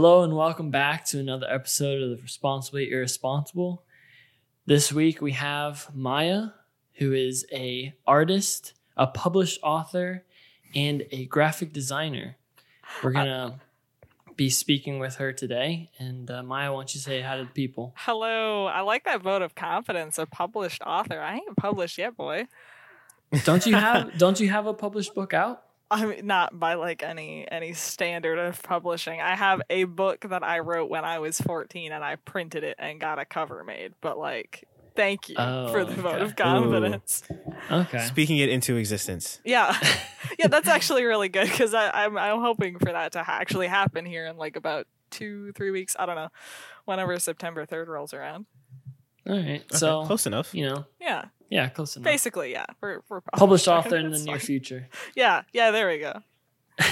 Hello and welcome back to another episode of the Responsibly Irresponsible. This week we have Maya, who is a artist, a published author, and a graphic designer. We're gonna be speaking with her today. And uh, Maya, why don't you say hi to the people? Hello. I like that vote of confidence. A published author. I ain't published yet, boy. Don't you have Don't you have a published book out? I mean, not by like any any standard of publishing. I have a book that I wrote when I was 14 and I printed it and got a cover made. But like, thank you Oh, for the vote okay. of confidence. Okay. Speaking it into existence. Yeah, yeah, that's actually really good because I'm I'm hoping for that to ha- actually happen here in like about two three weeks. I don't know, whenever September 3rd rolls around. All right. Okay, So close enough. you know, Yeah, yeah, close enough. basically, yeah, we're we're Published author in the near fine. future. Yeah, yeah, there we go.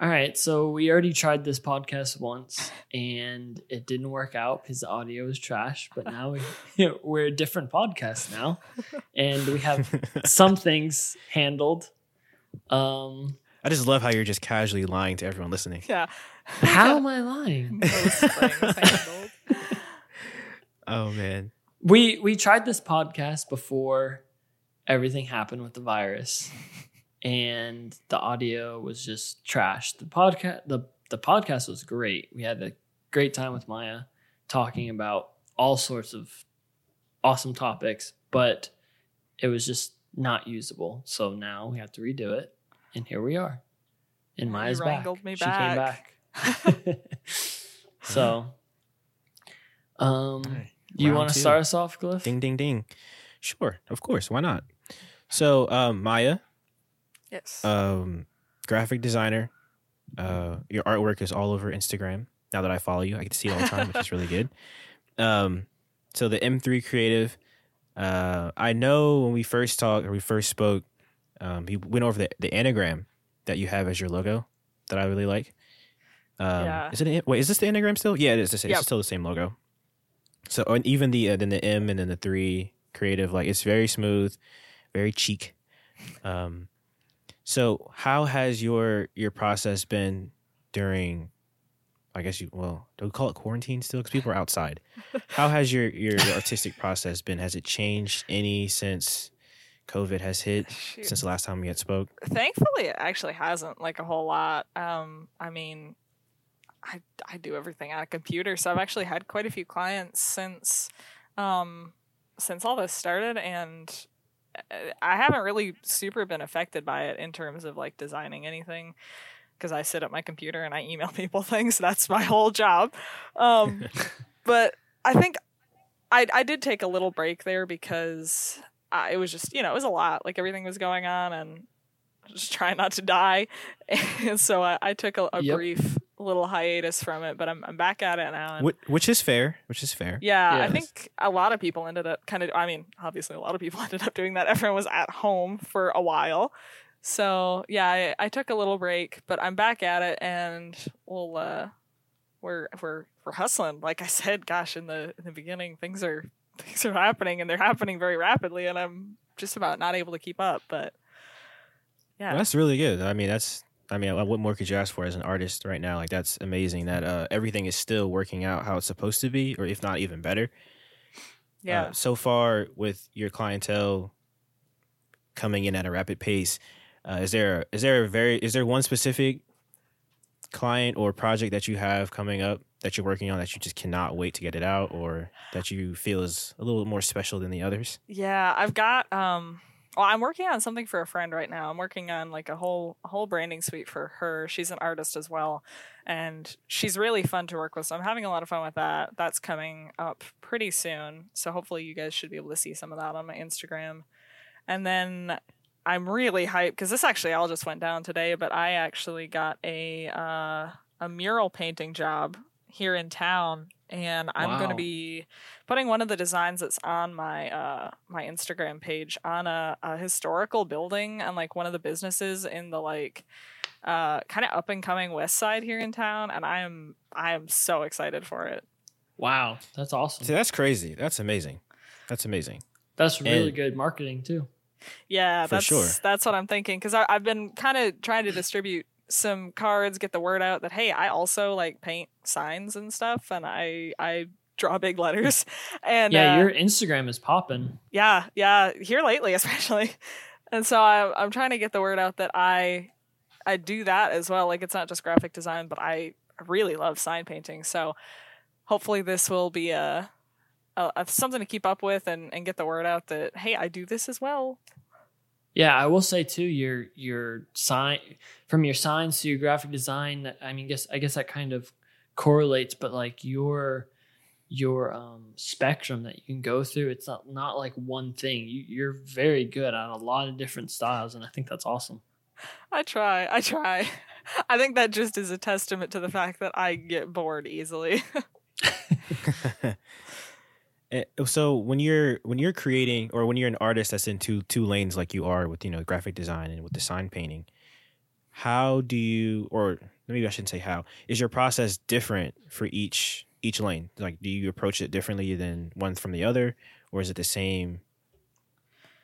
All right, so we already tried this podcast once and it didn't work out because the audio was trash. But now we, we're a different podcast now, and we have some things handled. Um, I just love how you're just casually lying to everyone listening. Yeah. how am I lying? Most things handled. Oh man. We we tried this podcast before everything happened with the virus, and the audio was just trash. The podcast the the podcast was great. We had a great time with Maya talking about all sorts of awesome topics, but it was just not usable. So now we have to redo it, and here we are. And You Maya's back. me she back. came back. so, um, Alright, you want to start us off, Cliff? Ding ding ding. Sure, of course. Why not? So, um, Maya, Yes. um, graphic designer. Uh, your artwork is all over Instagram. Now that I follow you, I get to see it all the time, which is really good. Um, so the M3 Creative. Uh, I know when we first talked or we first spoke, um, he went over the, the anagram that you have as your logo that I really like. Um, Yeah. Is it? a- Wait, is this the anagram still? Yeah, it is. It's Yep. still the same logo. So and even the uh, then the M and then the three creative, like it's very smooth, very cheek. Um, so how has your your process been during? I guess you well, do we call it quarantine still? Because people are outside. How has your your artistic process been? Has it changed any since COVID has hit? Shoot. Since the last time we had spoke? Thankfully, it actually hasn't like a whole lot. Um, I mean, I I do everything on a computer, so I've actually had quite a few clients since um since all this started, and uh, I haven't really super been affected by it in terms of like designing anything because I sit at my computer and I email people things. That's my whole job. Um, but I think I I did take a little break there because uh, it was just you know it was a lot like everything was going on and just trying not to die and so I, I took a, a Yep. brief little hiatus from it but I'm, I'm back at it now and Which, which is fair. Which is fair. yeah I think a lot of people ended up kind of I mean obviously a lot of people ended up doing that everyone was at home for a while so yeah I, I took a little break but I'm back at it and we'll uh we're we're we're hustling like I said gosh in the in the beginning things are things are happening and they're happening very rapidly and I'm just about not able to keep up but yeah Well, that's really good. I mean, that's. I mean, what more could you ask for as an artist right now? Like, that's amazing that uh, everything is still working out how it's supposed to be, or if not even better. yeah Uh, so far, with your clientele coming in at a rapid pace, uh, is there is there a very is there one specific client or project that you have coming up that you're working on that you just cannot wait to get it out, or that you feel is a little more special than the others? Yeah, I've got um well, I'm working on something for a friend right now. I'm working on like a whole a whole branding suite for her. She's an artist as well, and she's really fun to work with. So I'm having a lot of fun with that. That's coming up pretty soon. So hopefully you guys should be able to see some of that on my Instagram. And then I'm really hyped because this actually all just went down today, but I actually got a uh, a mural painting job here in town, and I'm going to be putting one of the designs that's on my uh, my Instagram page on a, a historical building and like one of the businesses in the like uh, kind of up and coming west side here in town, and I am I am so excited for it. Wow, that's awesome. See, that's crazy. That's amazing. That's amazing. That's really And- good marketing too. Yeah, For that's sure. that's what I'm thinking because I've been kind of trying to distribute some cards, get the word out that hey, I also like paint signs and stuff, and I I draw big letters. And yeah, uh, your Instagram is popping. yeah, yeah, here lately especially. And so I, I'm trying to get the word out that I I do that as well. Like it's not just graphic design, but I really love sign painting. So hopefully this will be a, a, a something to keep up with and, and get the word out that hey, I do this as well. Yeah, I will say too, your your sign from your signs to your graphic design. I mean, guess I guess that kind of correlates, but like your your um, spectrum that you can go through, it's not not like one thing. You, you're very good at a lot of different styles, and I think that's awesome. I try. I try. I think that just is a testament to the fact that I get bored easily. Eh, so when you're when you're creating or when you're an artist that's in two two lanes like you are with you know graphic design and with the sign painting how do you or maybe i shouldn't say how is your process different for each each lane like do you approach it differently than one from the other or is it the same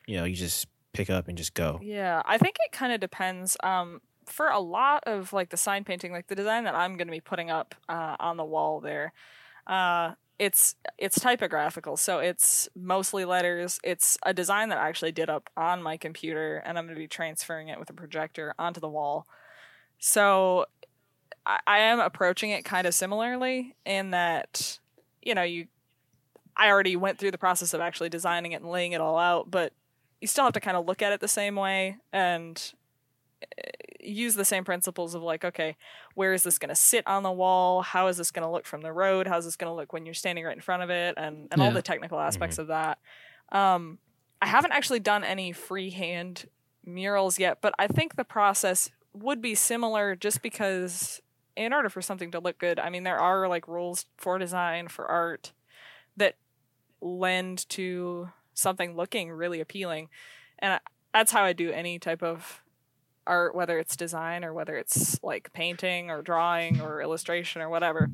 you know you just pick up and just go Yeah, I think it kind of depends. Um, for a lot of like the sign painting, like the design that I'm going to be putting up uh, on the wall there, uh, it's it's typographical, so it's mostly letters. It's a design that I actually did up on my computer, and I'm going to be transferring it with a projector onto the wall. So I, I am approaching it kind of similarly in that you know you. I already went through the process of actually designing it and laying it all out, but you still have to kind of look at it the same way and use the same principles of like okay where is this going to sit on the wall? How is this going to look from the road? How's this going to look when you're standing right in front of it? And, and all the technical aspects of that. Um, i haven't actually done any freehand murals yet but i think the process would be similar just because in order for something to look good i mean there are like rules for design for art that lend to something looking really appealing. And I, that's how i do any type of art whether it's design or whether it's like painting or drawing or illustration or whatever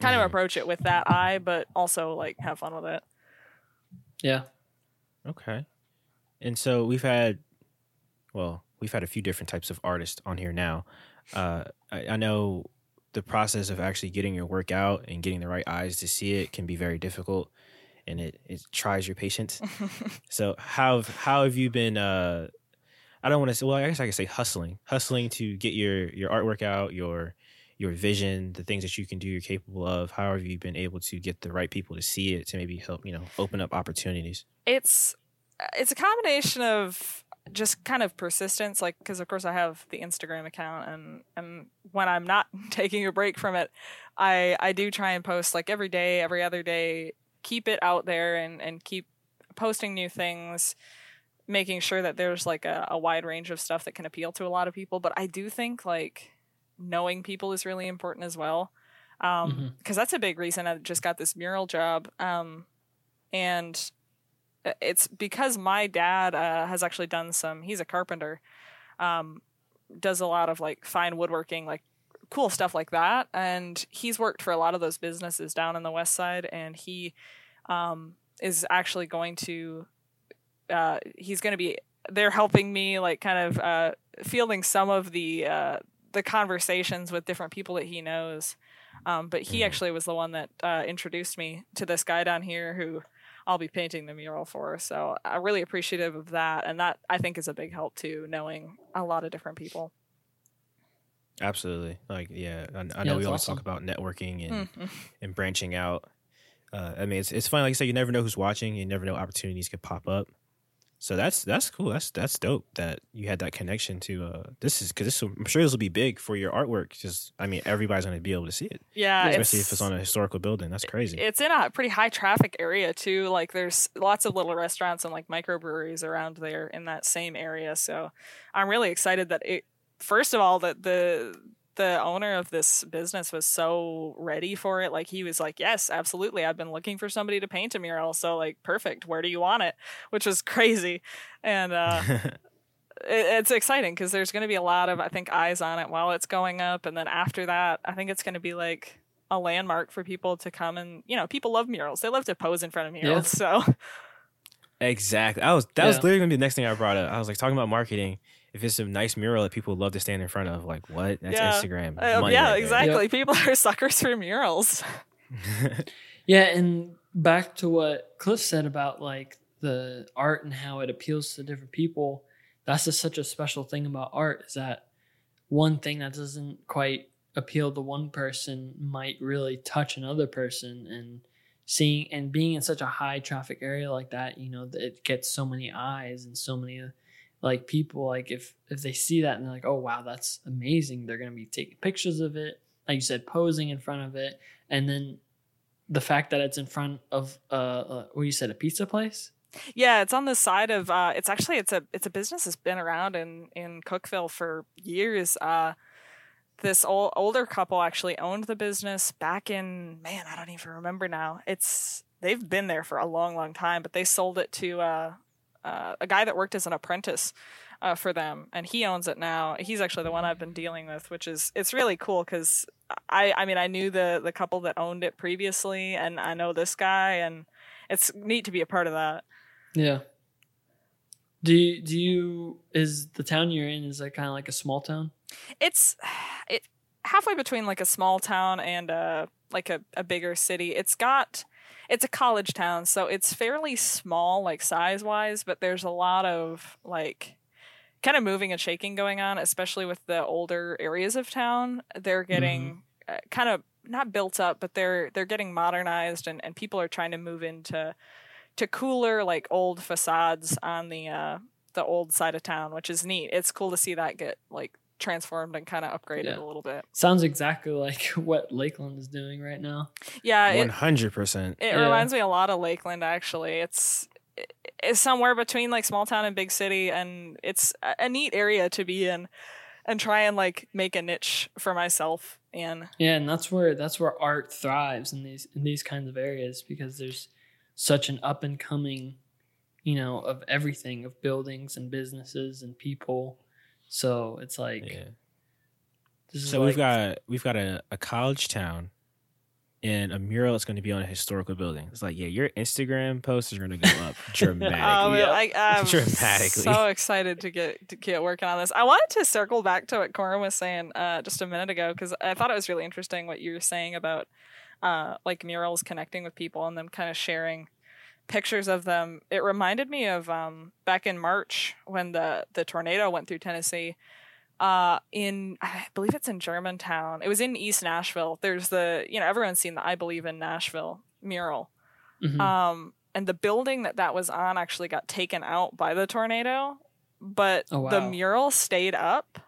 kind of Mhm. approach it with that eye but also like have fun with it Yeah, Okay. And so we've had, well, we've had a few different types of artists on here now. Uh, I, I know the process of actually getting your work out and getting the right eyes to see it can be very difficult, and it, it tries your patience. so how how have you been? Uh, I don't want to say. Well, I guess I could say hustling, hustling to get your your artwork out, your your vision, the things that you can do, you're capable of. How have you been able to get the right people to see it to maybe help you know open up opportunities? it's uh, it's a combination of just kind of persistence like because of course i have the instagram account and and when i'm not taking a break from it i i do try and post like every day every other day keep it out there and and keep posting new things making sure that there's like a, a wide range of stuff that can appeal to a lot of people but i do think like knowing people is really important as well um Mhm. because that's a big reason i just got this mural job um and it's because my dad uh, has actually done some he's a carpenter um, does a lot of like fine woodworking like cool stuff like that and he's worked for a lot of those businesses down in the west side and he um, is actually going to uh, he's going to be they're helping me like kind of uh, fielding some of the uh, the conversations with different people that he knows um, but he Mhm. actually was the one that uh, introduced me to this guy down here who I'll be painting the mural for. So I'm really appreciative of that. And that I think is a big help too, knowing a lot of different people. Absolutely. Like, yeah, I, I Yeah, know we always awesome. talk about networking and, Mhm. and branching out. Uh, I mean, it's it's funny. Like I said, you never know who's watching. You never know opportunities could pop up. So that's that's cool. That's that's dope that you had that connection to. Uh, this is because this. will- I'm sure this will be big for your artwork. Just, I mean, everybody's going to be able to see it, Yeah. especially if it's on a historical building. That's crazy. It's in a pretty high traffic area too. Like there's lots of little restaurants and like microbreweries around there in that same area. So I'm really excited that it first of all that the the owner of this business was so ready for it. Like he was like, "Yes, absolutely. I've been looking for somebody to paint a mural. So like perfect. Where do you want it?" Which was crazy. And uh it, it's exciting because there's going to be a lot of I think eyes on it while it's going up, and then after that, I think it's going to be like a landmark for people to come and you know people love murals. They love to pose in front of murals. So Exactly. I was that was literally gonna be the next thing I brought up. I was like talking about marketing, if it's a nice mural that people love to stand in front of, like what? That's Yeah. Instagram. Uh, money yeah, right there. exactly. People are suckers for murals. Yeah, and back to what Cliff said about like the art and how it appeals to different people. That's just such a special thing about art is that one thing that doesn't quite appeal to one person might really touch another person and seeing and being in such a high traffic area like that, you know, that it gets so many eyes and so many like people like if if they see that and they're like, "Oh wow, that's amazing." They're going to be taking pictures of it, like you said, posing in front of it, and then the fact that it's in front of uh, uh what you said a pizza place Yeah, it's on the side of. Uh, it's actually it's a it's a business that's been around in in Cookeville for years. Uh, this old, older couple actually owned the business back in man, I don't even remember now. It's they've been there for a long, long time, but they sold it to uh, uh, a guy that worked as an apprentice uh, for them, and he owns it now. He's actually the one I've been dealing with, which is it's really cool because I I mean I knew the the couple that owned it previously, and I know this guy, and it's neat to be a part of that. yeah do you, do you is the town you're in is that kind of like a small town it's it halfway between like a small town and a like a, a bigger city it's got it's a college town so it's fairly small like size wise but there's a lot of like kind of moving and shaking going on especially with the older areas of town. They're getting uh, kind of not built up but they're they're getting modernized and, and people are trying to move into to cooler like old facades on the uh the old side of town which is neat. It's cool to see that get like transformed and kind of upgraded Yeah. a little bit sounds exactly like what lakeland is doing right now yeah hundred percent. it Yeah. reminds me a lot of lakeland actually it's it's somewhere between like small town and big city and it's a, a neat area to be in and try and like make a niche for myself in yeah and that's where that's where art thrives in these in these kinds of areas because there's such an up and coming you know of everything of buildings and businesses and people so it's like Yeah. this is So like, we've got we've got a, a college town and a mural that's going to be on a historical building. It's like, yeah, your Instagram posts are going to go up dramatically. Oh, Yeah. I, I'm Dramatically. so excited to get to get working on this. I wanted to circle back to what Corin was saying uh, just a minute ago because I thought it was really interesting what you were saying about uh, like murals connecting with people and them kind of sharing pictures of them. It reminded me of um, back in March when the the tornado went through Tennessee. Uh, in I believe it's in Germantown. It was in East Nashville. There's the you know everyone's seen the I Believe in Nashville mural. Mhm. Um, and the building that that was on actually got taken out by the tornado, but Oh, the mural stayed up.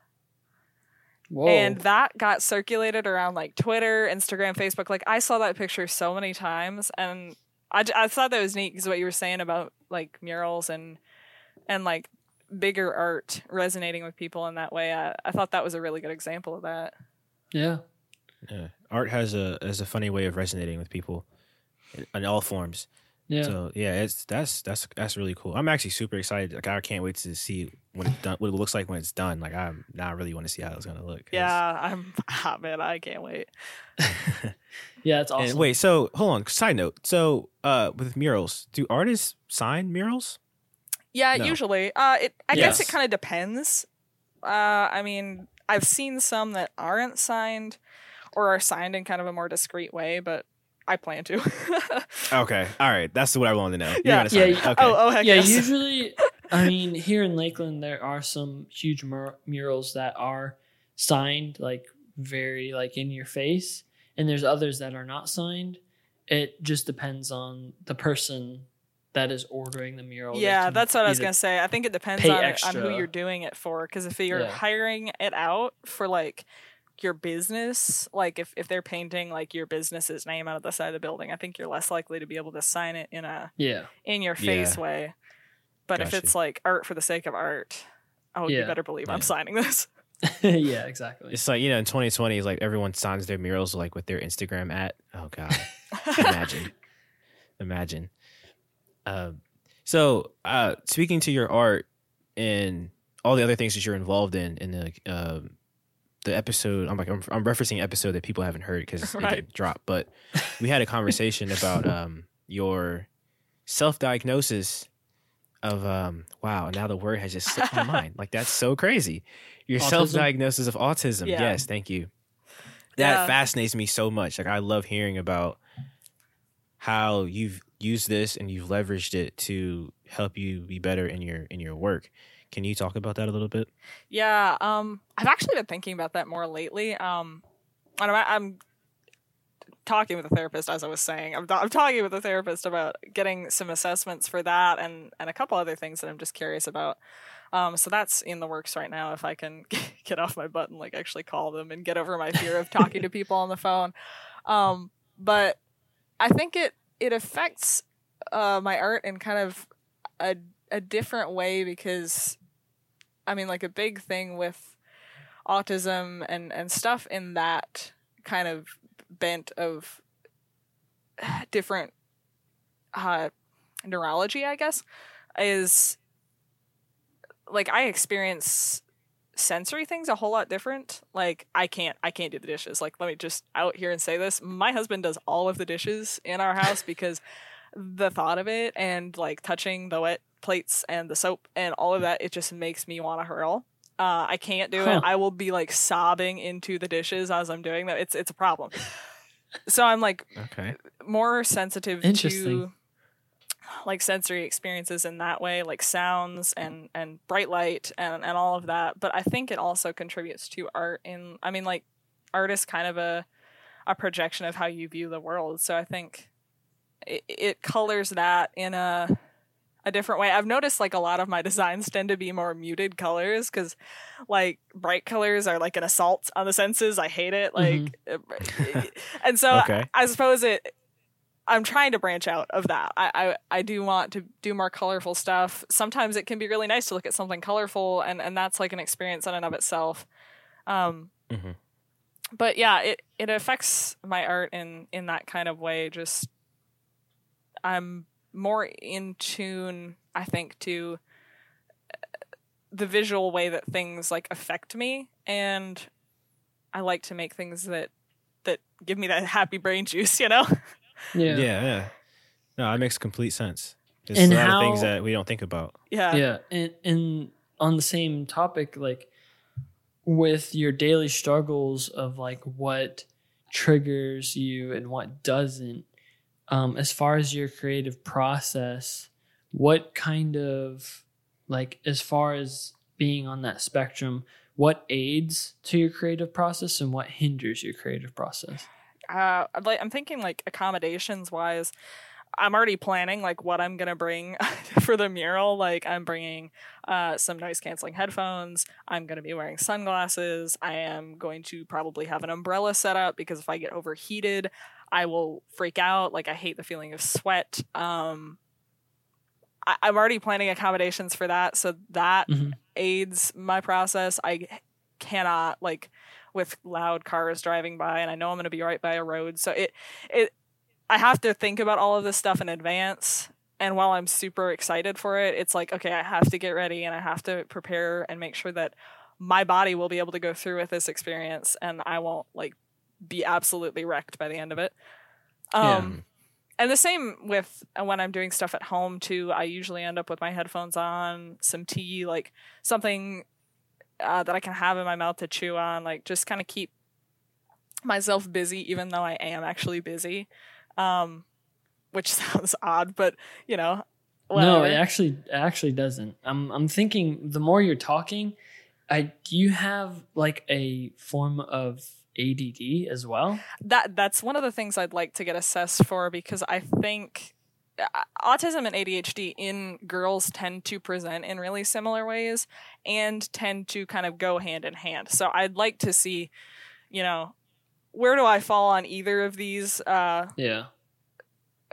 Whoa. And that got circulated around like Twitter, Instagram, Facebook. Like I saw that picture so many times, and I, j- I thought that was neat because what you were saying about like murals and and like bigger art resonating with people in that way. I, I thought that was a really good example of that. yeah Yeah. Art has a has a funny way of resonating with people in, in all forms. Yeah So yeah, it's that's that's that's really cool. I'm actually super excited. Like I can't wait to see when it's done, what it looks like when it's done. Like I'm now I really want to see how it's gonna look. Yeah, I'm ah, man, I can't wait. yeah it's awesome And wait, so hold on. Side note. So uh, with murals, do artists sign murals? Yeah, No. usually. Uh, it. I guess it kind of depends. Uh, I mean, I've seen some that aren't signed, or are signed in kind of a more discreet way, but I plan to. Okay, all right. That's what I wanted to know. You're Yeah. Yeah. Okay. Oh, oh, heck yeah yes. usually i mean here in lakeland there are some huge mur- murals that are signed like very like in your face and there's others that are not signed it just depends on the person that is ordering the mural yeah, that's what I was gonna say. I think it depends on, on who you're doing it for. Because if you're Yeah. hiring it out for like your business, like if, if they're painting like your business's name out of the side of the building, I think you're less likely to be able to sign it in a yeah in your face Yeah. way. But if it's like art for the sake of art, oh, you Yeah. better believe I'm signing this. yeah exactly It's like you know, in 2020, it's like everyone signs their murals like with their Instagram at. Oh God, imagine, imagine. Um, so uh, speaking to your art and all the other things that you're involved in in the um, the episode, I'm like I'm, I'm referencing an episode that people haven't heard because it Right. didn't drop, but we had a conversation about um, your self diagnosis of um wow, now the word has just slipped my mind. Like that's so crazy. Your self-diagnosis of autism. Yeah. Yes, thank you. That Yeah. fascinates me so much. Like I love hearing about how you've used this and you've leveraged it to help you be better in your in your work. Can you talk about that a little bit? Yeah, um, I've actually been thinking about that more lately. Um, I'm, I'm talking with a therapist, as I was saying. I'm, I'm talking with a therapist about getting some assessments for that and, and a couple other things that I'm just curious about. Um, so that's in the works right now. If I can get off my butt and like actually call them and get over my fear of talking to people on the phone. Um, but I think it it affects uh, my art in kind of a a different way because I mean, like a big thing with autism and and stuff in that kind of bent of different uh, neurology, I guess, is like I experience sensory things a whole lot different. Like I can't I can't do the dishes. Like let me just out here and say this. My husband does all of the dishes in our house because the thought of it and like touching the wet plates and the soap and all of that it just makes me want to hurl. Uh, I can't do Huh. it. I will be like sobbing into the dishes as I'm doing that. It's it's a problem. so I'm like Okay. more sensitive to like sensory experiences in that way like sounds and and bright light and and all of that but i think it also contributes to art in i mean like art is kind of a a projection of how you view the world so i think it, it colors that in a a different way. I've noticed like a lot of my designs tend to be more muted colors because like bright colors are like an assault on the senses. I hate it like and so Okay. I, I suppose it i'm trying to branch out of that. I, I i do want to do more colorful stuff. Sometimes it can be really nice to look at something colorful and and that's like an experience in and of itself. Um Mhm. but yeah it it affects my art in in that kind of way. Just i'm more in tune i think to uh, the visual way that things like affect me and i like to make things that that give me that happy brain juice you know Yeah. Yeah. yeah, No, that makes complete sense. There's And a lot of things that we don't think about. yeah yeah and, and on the same topic like with your daily struggles of like what triggers you and what doesn't um as far as your creative process what kind of like as far as being on that spectrum what aids to your creative process and what hinders your creative process? Uh like i'm thinking like accommodations wise i'm already planning like what i'm gonna bring for the mural. Like i'm bringing uh some noise canceling headphones. I'm gonna be wearing sunglasses. I am going to probably have an umbrella set up because if i get overheated i will freak out like i hate the feeling of sweat um I- i'm already planning accommodations for that so that Mhm. aids my process. I cannot like with loud cars driving by and I know I'm going to be right by a road. So it it I have to think about all of this stuff in advance. And while I'm super excited for it, it's like okay, I have to get ready and I have to prepare and make sure that my body will be able to go through with this experience and I won't like be absolutely wrecked by the end of it. Um and the same with when I'm doing stuff at home too. I usually end up with my headphones on, some tea, like something uh, that I can have in my mouth to chew on, like just kind of keep myself busy, even though I am actually busy. Um, which sounds odd, but you know, No, it actually it actually doesn't. I'm I'm thinking the more you're talking, I do you have like a form of ADD as well? that that's one of the things I'd like to get assessed for because I think uh, autism and ADHD in girls tend to present in really similar ways and tend to kind of go hand in hand. So I'd like to see, you know, where do I fall on either of these uh, Yeah.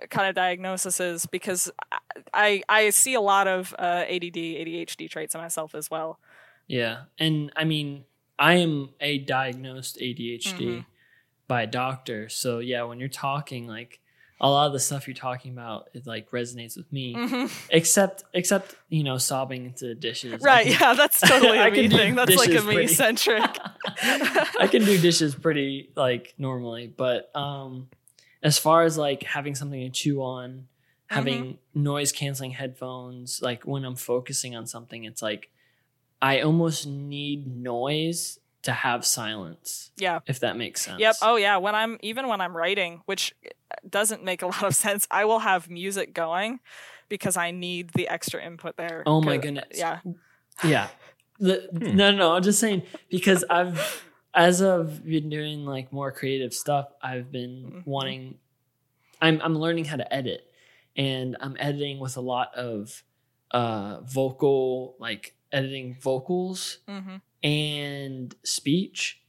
kind of diagnoses because I I see a lot of uh, ADD ADHD traits in myself as well. Yeah. And I mean, I am a diagnosed ADHD Mhm. by a doctor. So yeah, when you're talking like a lot of the stuff you're talking about it like resonates with me. Mhm. Except except, you know, sobbing into dishes. Right? Yeah, that's totally a me thing. That's like a me centric I can do dishes pretty like normally, but um as far as like having something to chew on having noise canceling headphones like when i'm focusing on something it's like i almost need noise to have silence Yeah. if that makes sense Yep. Oh yeah. When I'm even when I'm writing, which doesn't make a lot of sense, I will have music going because I need the extra input there. Oh my goodness. Yeah. Yeah. The, Hmm. No, no, I'm just saying because I've, as I've been doing like more creative stuff, I've been Mhm. wanting, I'm, I'm learning how to edit and I'm editing with a lot of uh, vocal, like editing vocals hmm and speech.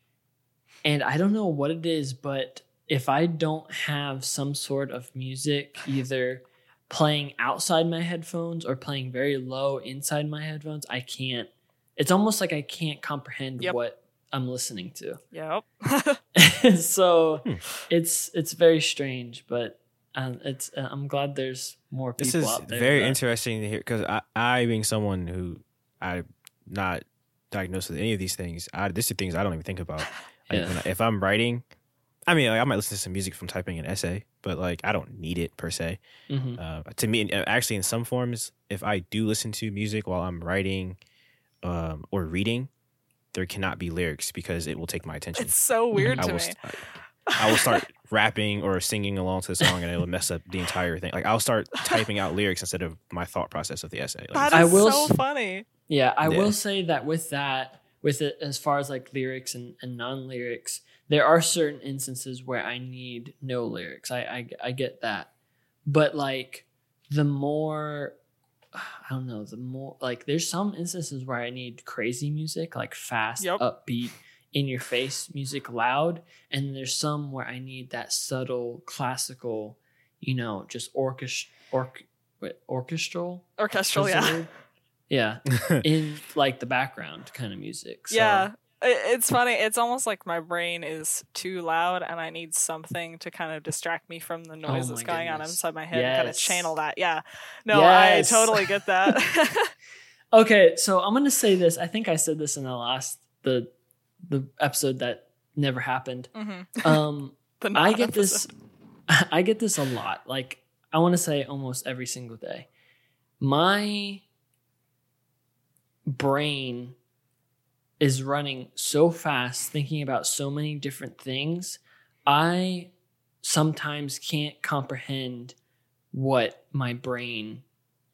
And I don't know what it is, but if I don't have some sort of music either playing outside my headphones or playing very low inside my headphones, I can't. It's almost like I can't comprehend Yep. what I'm listening to. Yep. so Hmm. it's it's very strange, but um, it's uh, I'm glad there's more people This is out there. very that- interesting to hear because I, I, being someone who I'm not diagnosed with any of these things, I, this are things I don't even think about. Like Yeah. I, if I'm writing, I mean, like, I might listen to some music from typing an essay, but like I don't need it per se. Mhm. Uh, to me, uh, actually, in some forms, if I do listen to music while I'm writing um, or reading, there cannot be lyrics because it will take my attention. it's so weird I to will, me. st- I will start rapping or singing along to the song, and it'll mess up the entire thing. Like I'll start typing out lyrics instead of my thought process of the essay. Like, That I will so funny. Yeah, I Yeah. will say that with that, with it as far as like lyrics and, and non lyrics, there are certain instances where I need no lyrics. I, I I get that, but like the more I don't know, the more like there's some instances where I need crazy music, like fast, Yep. upbeat, in your face music, loud, and there's some where I need that subtle, classical, you know, just orchest orc wait, orchestral Orchestral, is yeah. Yeah, in like the background kind of music. So, Yeah. It's funny. It's almost like my brain is too loud and I need something to kind of distract me from the oh noise Oh that's my going on inside my head and kind of channel that. Yeah. No, Yes. I totally get that. Okay, so I'm gonna say this. I think I said this in the last the the episode that never happened. hmm Um, I get this. I get this a lot. Like I want to say almost every single day. My brain is running so fast, thinking about so many different things. I sometimes can't comprehend what my brain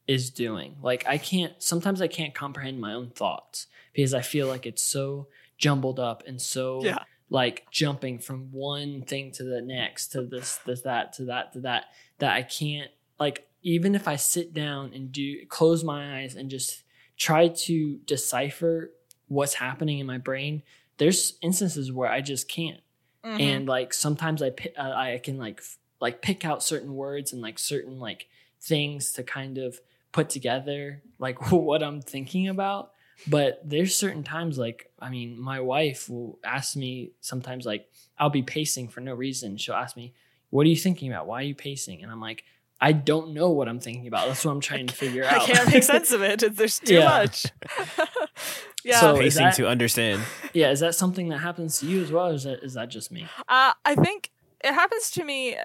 is doing. Like I can't. Sometimes I can't comprehend my own thoughts because I feel like it's so jumbled up and so Yeah. like jumping from one thing to the next to this this that to that to that that I can't like even if I sit down and do close my eyes and just try to decipher what's happening in my brain there's instances where I just can't Mhm. and like sometimes I uh, I can like f- like pick out certain words and like certain like things to kind of put together like what I'm thinking about but there's certain times like I mean my wife will ask me sometimes like I'll be pacing for no reason she'll ask me what are you thinking about why are you pacing and I'm like I don't know what I'm thinking about that's what I'm trying to figure out. I can't make sense of it. There's too Yeah. much. yeah. So- Pacing that- to understand. yeah is that something that happens to you as well or is that is that just me Uh, I think it happens to me uh,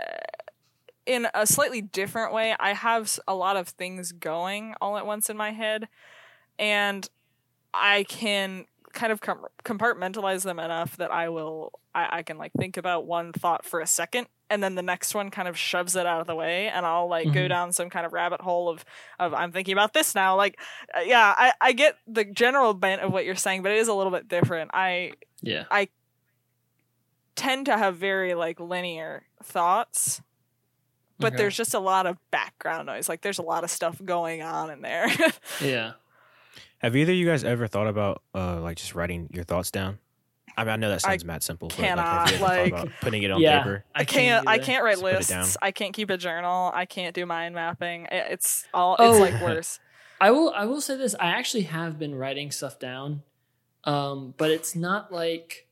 in a slightly different way. I have a lot of things going all at once in my head, and I can kind of com- compartmentalize them enough that I will I, I can like think about one thought for a second and then the next one kind of shoves it out of the way and I'll like go Mhm. down some kind of rabbit hole of of I'm thinking about this now. Like uh, yeah I I get the general bent of what you're saying but it is a little bit different. I yeah. I tend to have very like linear thoughts but Okay. there's just a lot of background noise. Like there's a lot of stuff going on in there. Yeah Have either of you guys ever thought about uh like just writing your thoughts down? I mean, I know that I sounds mad simple, but cannot, like, have you ever like- thought about putting it on yeah paper? I can't I can't write Just put it down. lists I can't keep a journal I can't do mind mapping it's all Oh. like worse I will I will say this. I actually have been writing stuff down. Um, but it's not like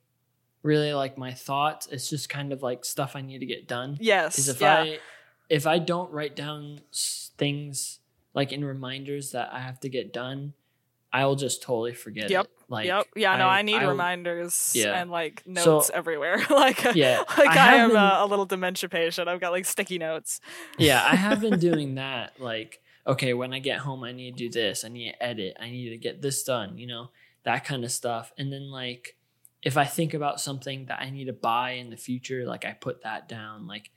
really like my thoughts. It's just kind of like stuff I need to get done. yes Because if yeah I if I don't write down things like in reminders that I have to get done, I'll just totally forget Yep, it. Like yep. Yeah. No, I, need I- reminders Yeah. and like So- notes everywhere. like, Yeah, like I I, am been- a, a little dementia patient. I've got like sticky notes. yeah, I have been doing that. Like, okay, when I get home, I need to do this. I need to edit. I need to get this done. You know, that kind of stuff. And then like, if I think about something that I need to buy in the future, like I put that down. Like,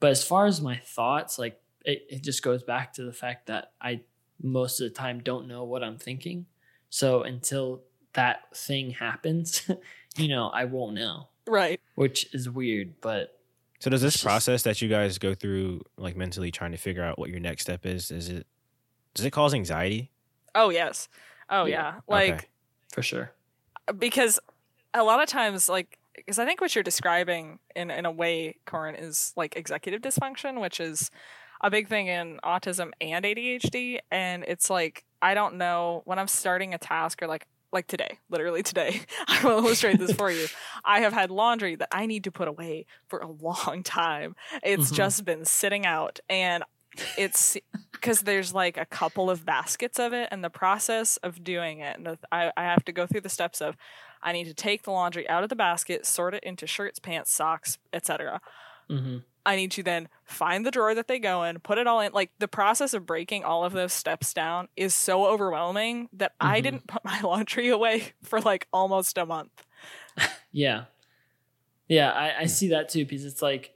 but as far as my thoughts, like it, it just goes back to the fact that I most of the time don't know what I'm thinking. So until that thing happens, you know, I won't know, Right. which is weird. But So does this It's just- process that you guys go through, like mentally trying to figure out what your next step is, is it does it cause anxiety? Oh yes. Oh Yeah. yeah. Like Okay. for sure, because a lot of times like because I think what you're describing in in a way, Corin, is like executive dysfunction, which is a big thing in autism and ADHD. And it's like I don't know when I'm starting a task or like like today, literally today, I will illustrate this for you. I have had laundry that I need to put away for a long time. It's Mhm. just been sitting out and it's because there's like a couple of baskets of it and the process of doing it and the, I, I have to go through the steps of i need to take the laundry out of the basket sort it into shirts pants socks etc hmm i need to then find the drawer that they go in put it all in like the process of breaking all of those steps down is so overwhelming that i Mhm. didn't put my laundry away for like almost a month Yeah. Yeah, I, I see that too because it's like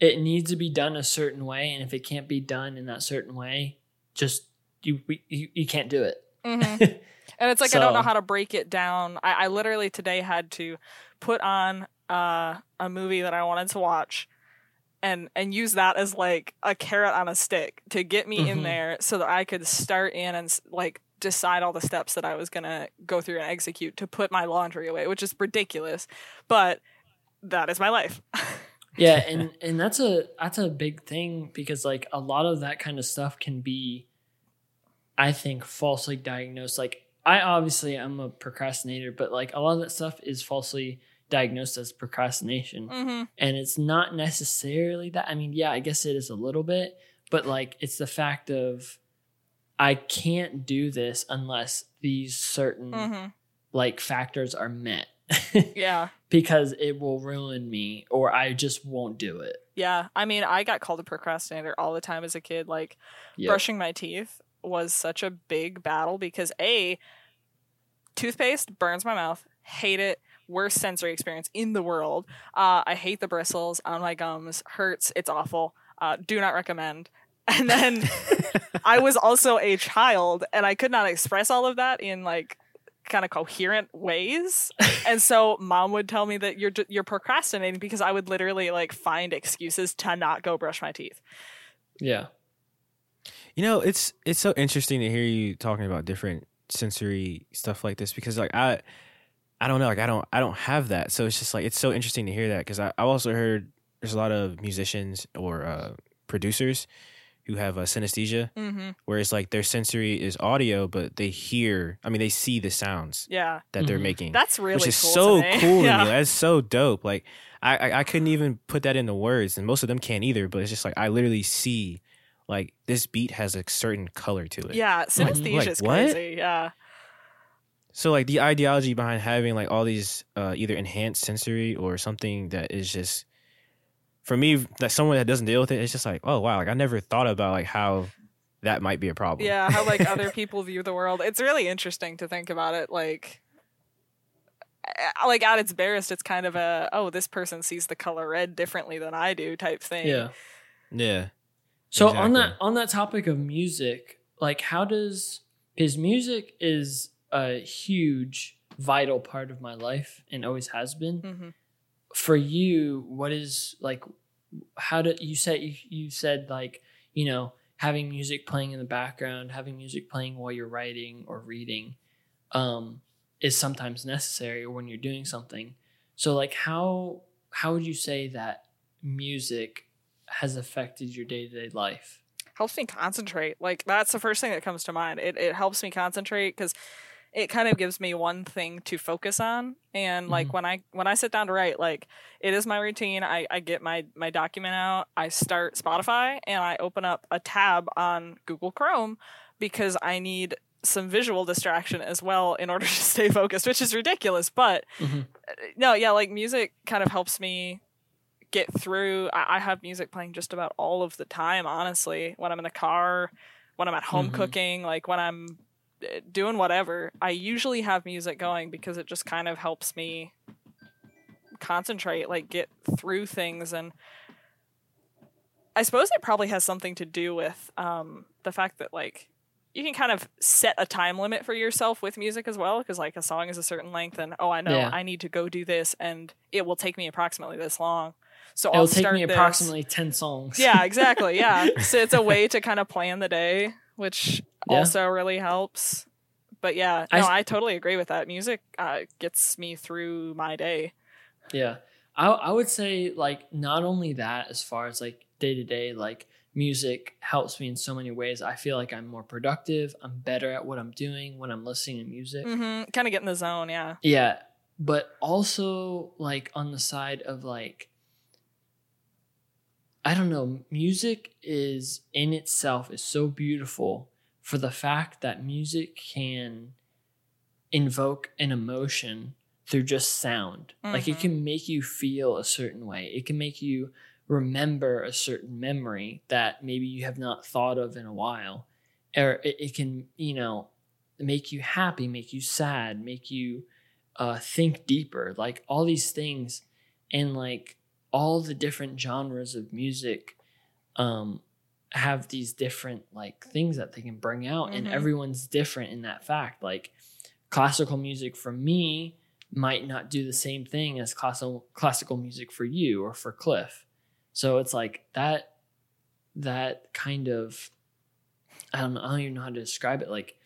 it needs to be done a certain way, and if it can't be done in that certain way, just you we- you, you can't do it. Mhm. And it's like I don't know how to break it down. I, I literally today had to put on uh, a movie that I wanted to watch and and use that as like a carrot on a stick to get me in Mhm. there so that I could start in and like decide all the steps that I was going to go through and execute to put my laundry away, which is ridiculous, but that is my life. yeah, and and that's a that's a big thing because like a lot of that kind of stuff can be, I think, falsely diagnosed. Like I obviously am a procrastinator, but like a lot of that stuff is falsely diagnosed as procrastination. hmm and it's not necessarily that i mean yeah i guess it is a little bit but like it's the fact of i can't do this unless these certain hmm like factors are met Yeah. because it will ruin me or i just won't do it Yeah. I mean, I got called a procrastinator all the time as a kid. Like, Yep. brushing my teeth was such a big battle because a toothpaste burns my mouth hate it worst sensory experience in the world. Uh, i hate the bristles. On my gums hurts. It's awful. Uh, do not recommend. And then i was also a child and i could not express all of that in like kind of coherent ways. And so mom would tell me that you're you're procrastinating because i would literally like find excuses to not go brush my teeth. Yeah. You know, it's it's so interesting to hear you talking about different sensory stuff like this because like I I don't know, like I don't I don't have that. So it's just like it's so interesting to hear that because I I also heard there's a lot of musicians or uh, producers who have a synesthesia mm-hmm. where it's like their sensory is audio but they hear I mean they see the sounds yeah that they're Mhm. making. that's really which is cool so to cool to yeah. me. That's so dope. Like I, I I couldn't even put that into words, and most of them can't either. But it's just like I literally see like this beat has a certain color to it. Yeah, synesthesia Like, is what? crazy. Yeah. So like the ideology behind having like all these uh, either enhanced sensory or something that is just for me that someone that doesn't deal with it, it's just like oh wow, like I never thought about like how that might be a problem. Yeah, how like other people view the world. It's really interesting to think about it like like at its barest it's kind of a oh this person sees the color red differently than I do type thing. yeah yeah. So on that on that topic of music, like how does his music is a huge vital part of my life and always has been. hmm For you, what is like how did you said you, you said like, you know, having music playing in the background, having music playing while you're writing or reading um is sometimes necessary when you're doing something. So like how how would you say that music has affected your day-to-day life? Helps me concentrate. Like that's the first thing that comes to mind. It it helps me concentrate cuz it kind of gives me one thing to focus on and like Mhm. when i when i sit down to write like it is my routine i i get my my document out i start spotify and i open up a tab on google chrome because i need some visual distraction as well in order to stay focused, which is ridiculous. But Mhm. uh, no, yeah, like music kind of helps me get through. I, I have music playing just about all of the time, honestly. When I'm in the car, when I'm at home Mhm. cooking, like when I'm doing whatever, I usually have music going because it just kind of helps me concentrate, like get through things. And I suppose it probably has something to do with um, the fact that, like, you can kind of set a time limit for yourself with music as well because like a song is a certain length and oh i know Yeah. i need to go do this and it will take me approximately this long so It'll i'll take me this. approximately ten songs. yeah exactly yeah so it's a way to kind of plan the day which Yeah. also really helps but yeah I no s- i, totally agree with that music uh, gets me through my day Yeah. I I would say like not only that as far as like day to day like music helps me in so many ways. I feel like I'm more productive, I'm better at what I'm doing when I'm listening to music. hmm kind of get in the zone yeah Yeah, but also like on the side of like I don't know, music is in itself is so beautiful for the fact that music can invoke an emotion through just sound. Like it Mhm. can make you feel a certain way. It can make you remember a certain memory that maybe you have not thought of in a while. Or it, it can, you know, make you happy, make you sad, make you uh, think deeper, like all these things, and like all the different genres of music um, have these different like things that they can bring out, and Mhm. everyone's different in that fact. Like classical music for me might not do the same thing as classical classical music for you or for Cliff. So it's like that that kind of I don't know, I don't even know how to describe it. Like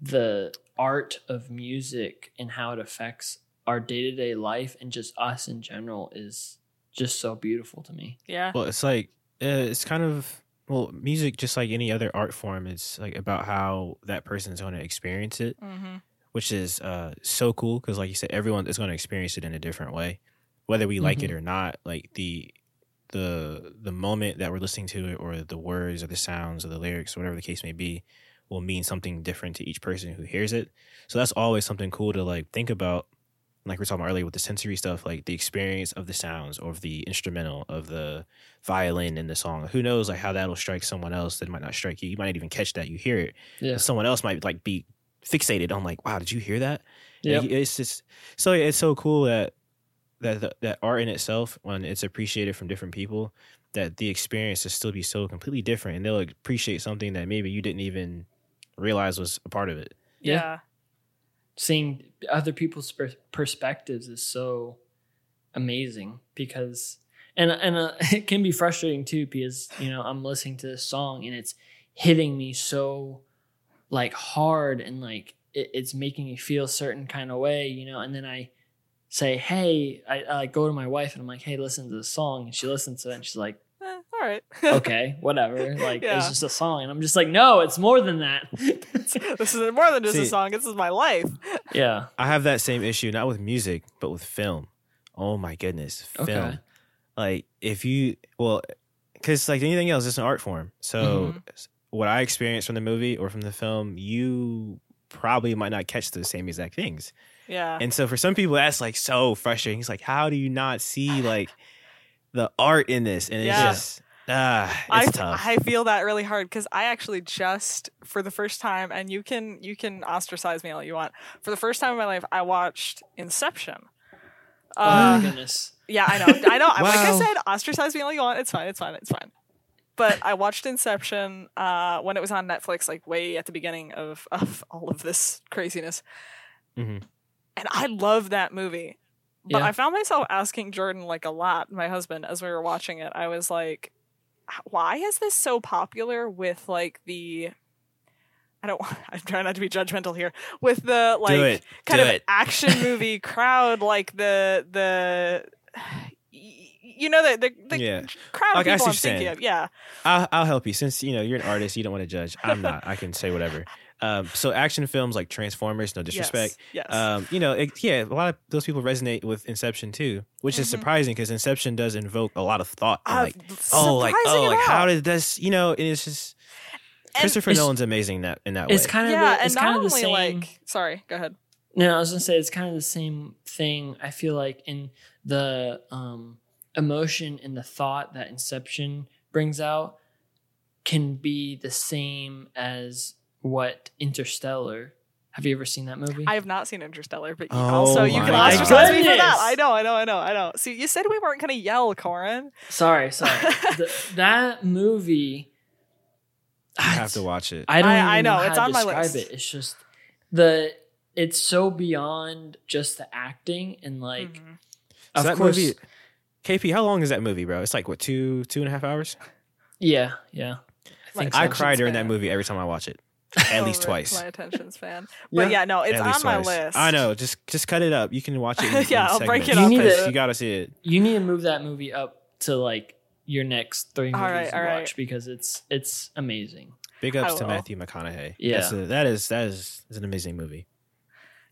the art of music and how it affects our day to day life and just us in general is just so beautiful to me. yeah Well, it's like uh, it's kind of well, music just like any other art form. It's like about how that person's going to experience it, hmm which is uh, so cool because, like you said, everyone is going to experience it in a different way, whether we like it or not. Like the the the moment that we're listening to it, or the words, or the sounds, or the lyrics, or whatever the case may be, will mean something different to each person who hears it. So that's always something cool to like think about. Like we were talking about earlier with the sensory stuff, like the experience of the sounds, or of the instrumental, of the violin in the song. Who knows like how that'll strike someone else that might not strike you. You might not even catch that. You hear it. Yeah. Someone else might like be fixated on like, wow, did you hear that? Yep. Like, it's just so it's so cool that that that- that art in itself, when it's appreciated from different people, that the experience will still be so completely different, and they'll appreciate something that maybe you didn't even realize was a part of it. Yeah. yeah seeing other people's per- perspectives is so amazing because and and uh, it can be frustrating too because you know I'm listening to this song and it's hitting me so like hard and like it, it's making me feel certain kind of way you know and then I say hey I, I go to my wife and I'm like hey listen to this song and she listens to it and she's like right okay whatever like Yeah. it's just a song and I'm just like no it's more than that this is more than just a song this is my life yeah I have that same issue not with music, but with film. Oh my goodness, film. Okay. Like if you well, because like anything else, it's an art form. So mm-hmm. what I experienced from the movie or from the film, you probably might not catch the same exact things. yeah And so for some people, that's like so frustrating. It's like, how do you not see like the art in this? And it's Yeah. just ah, I, tough. I feel that really hard because I actually just for the first time, and you can you can ostracize me all you want. For the first time in my life, I watched Inception. oh Uh, my goodness yeah, I know, I know. Like I said, ostracize me all you want. It's fine. It's fine. It's fine. But I watched Inception uh, when it was on Netflix, like way at the beginning of of all of this craziness, Mhm. and I love that movie. But Yeah. I found myself asking Jordan like a lot, my husband, as we were watching it. I was like, why is this so popular with like the I don't I'm trying not to be judgmental here. With the like it. kind of it. action movie crowd like the the you know the the, the Yeah. crowd of people I'm thinking saying. of. Yeah. I'll, I'll help you since you know you're an artist. You don't want to judge. I'm not. I can say whatever. Um, so action films like Transformers, no disrespect. Yes. yes. Um, you know, it, yeah, a lot of those people resonate with Inception too, which is Mhm. surprising because Inception does invoke a lot of thought. and, Uh, like, oh, like, oh, surprising like, how did this? You know, and it's just Christopher It's- Nolan's amazing that in that It's way. kind of yeah, the, it's and kind not of the only same. like sorry, go ahead. No, I was gonna say it's kind of the same thing. I feel like in the um, emotion and the thought that Inception brings out can be the same as what Interstellar. Have you ever seen that movie? I have not seen Interstellar, but Oh also you can ostracize me for that. I know, I know, I know, I know. See, you said we weren't gonna yell, Corin. sorry, sorry. the, that movie. I have to watch it. I don't I- even I know, know, how it's to on my list. it. It's just the it's so beyond just the acting and like Mhm. So of that course movie, KP, how long is that movie, bro? It's like what two two and a half hours. yeah yeah I Like, think I cry during that movie every time I watch it, at least Oh, twice. My attention span. But yeah, no, it's on least my twice. list. I know. Just just cut it up. You can watch it. In, Yeah, in I'll break it segments. up You need into- You gotta see it. you need to move that movie up to like your next three movies right, you all right. watch because it's it's amazing. Big ups to. Matthew McConaughey. Yeah. That's a, that is that is, is an amazing movie.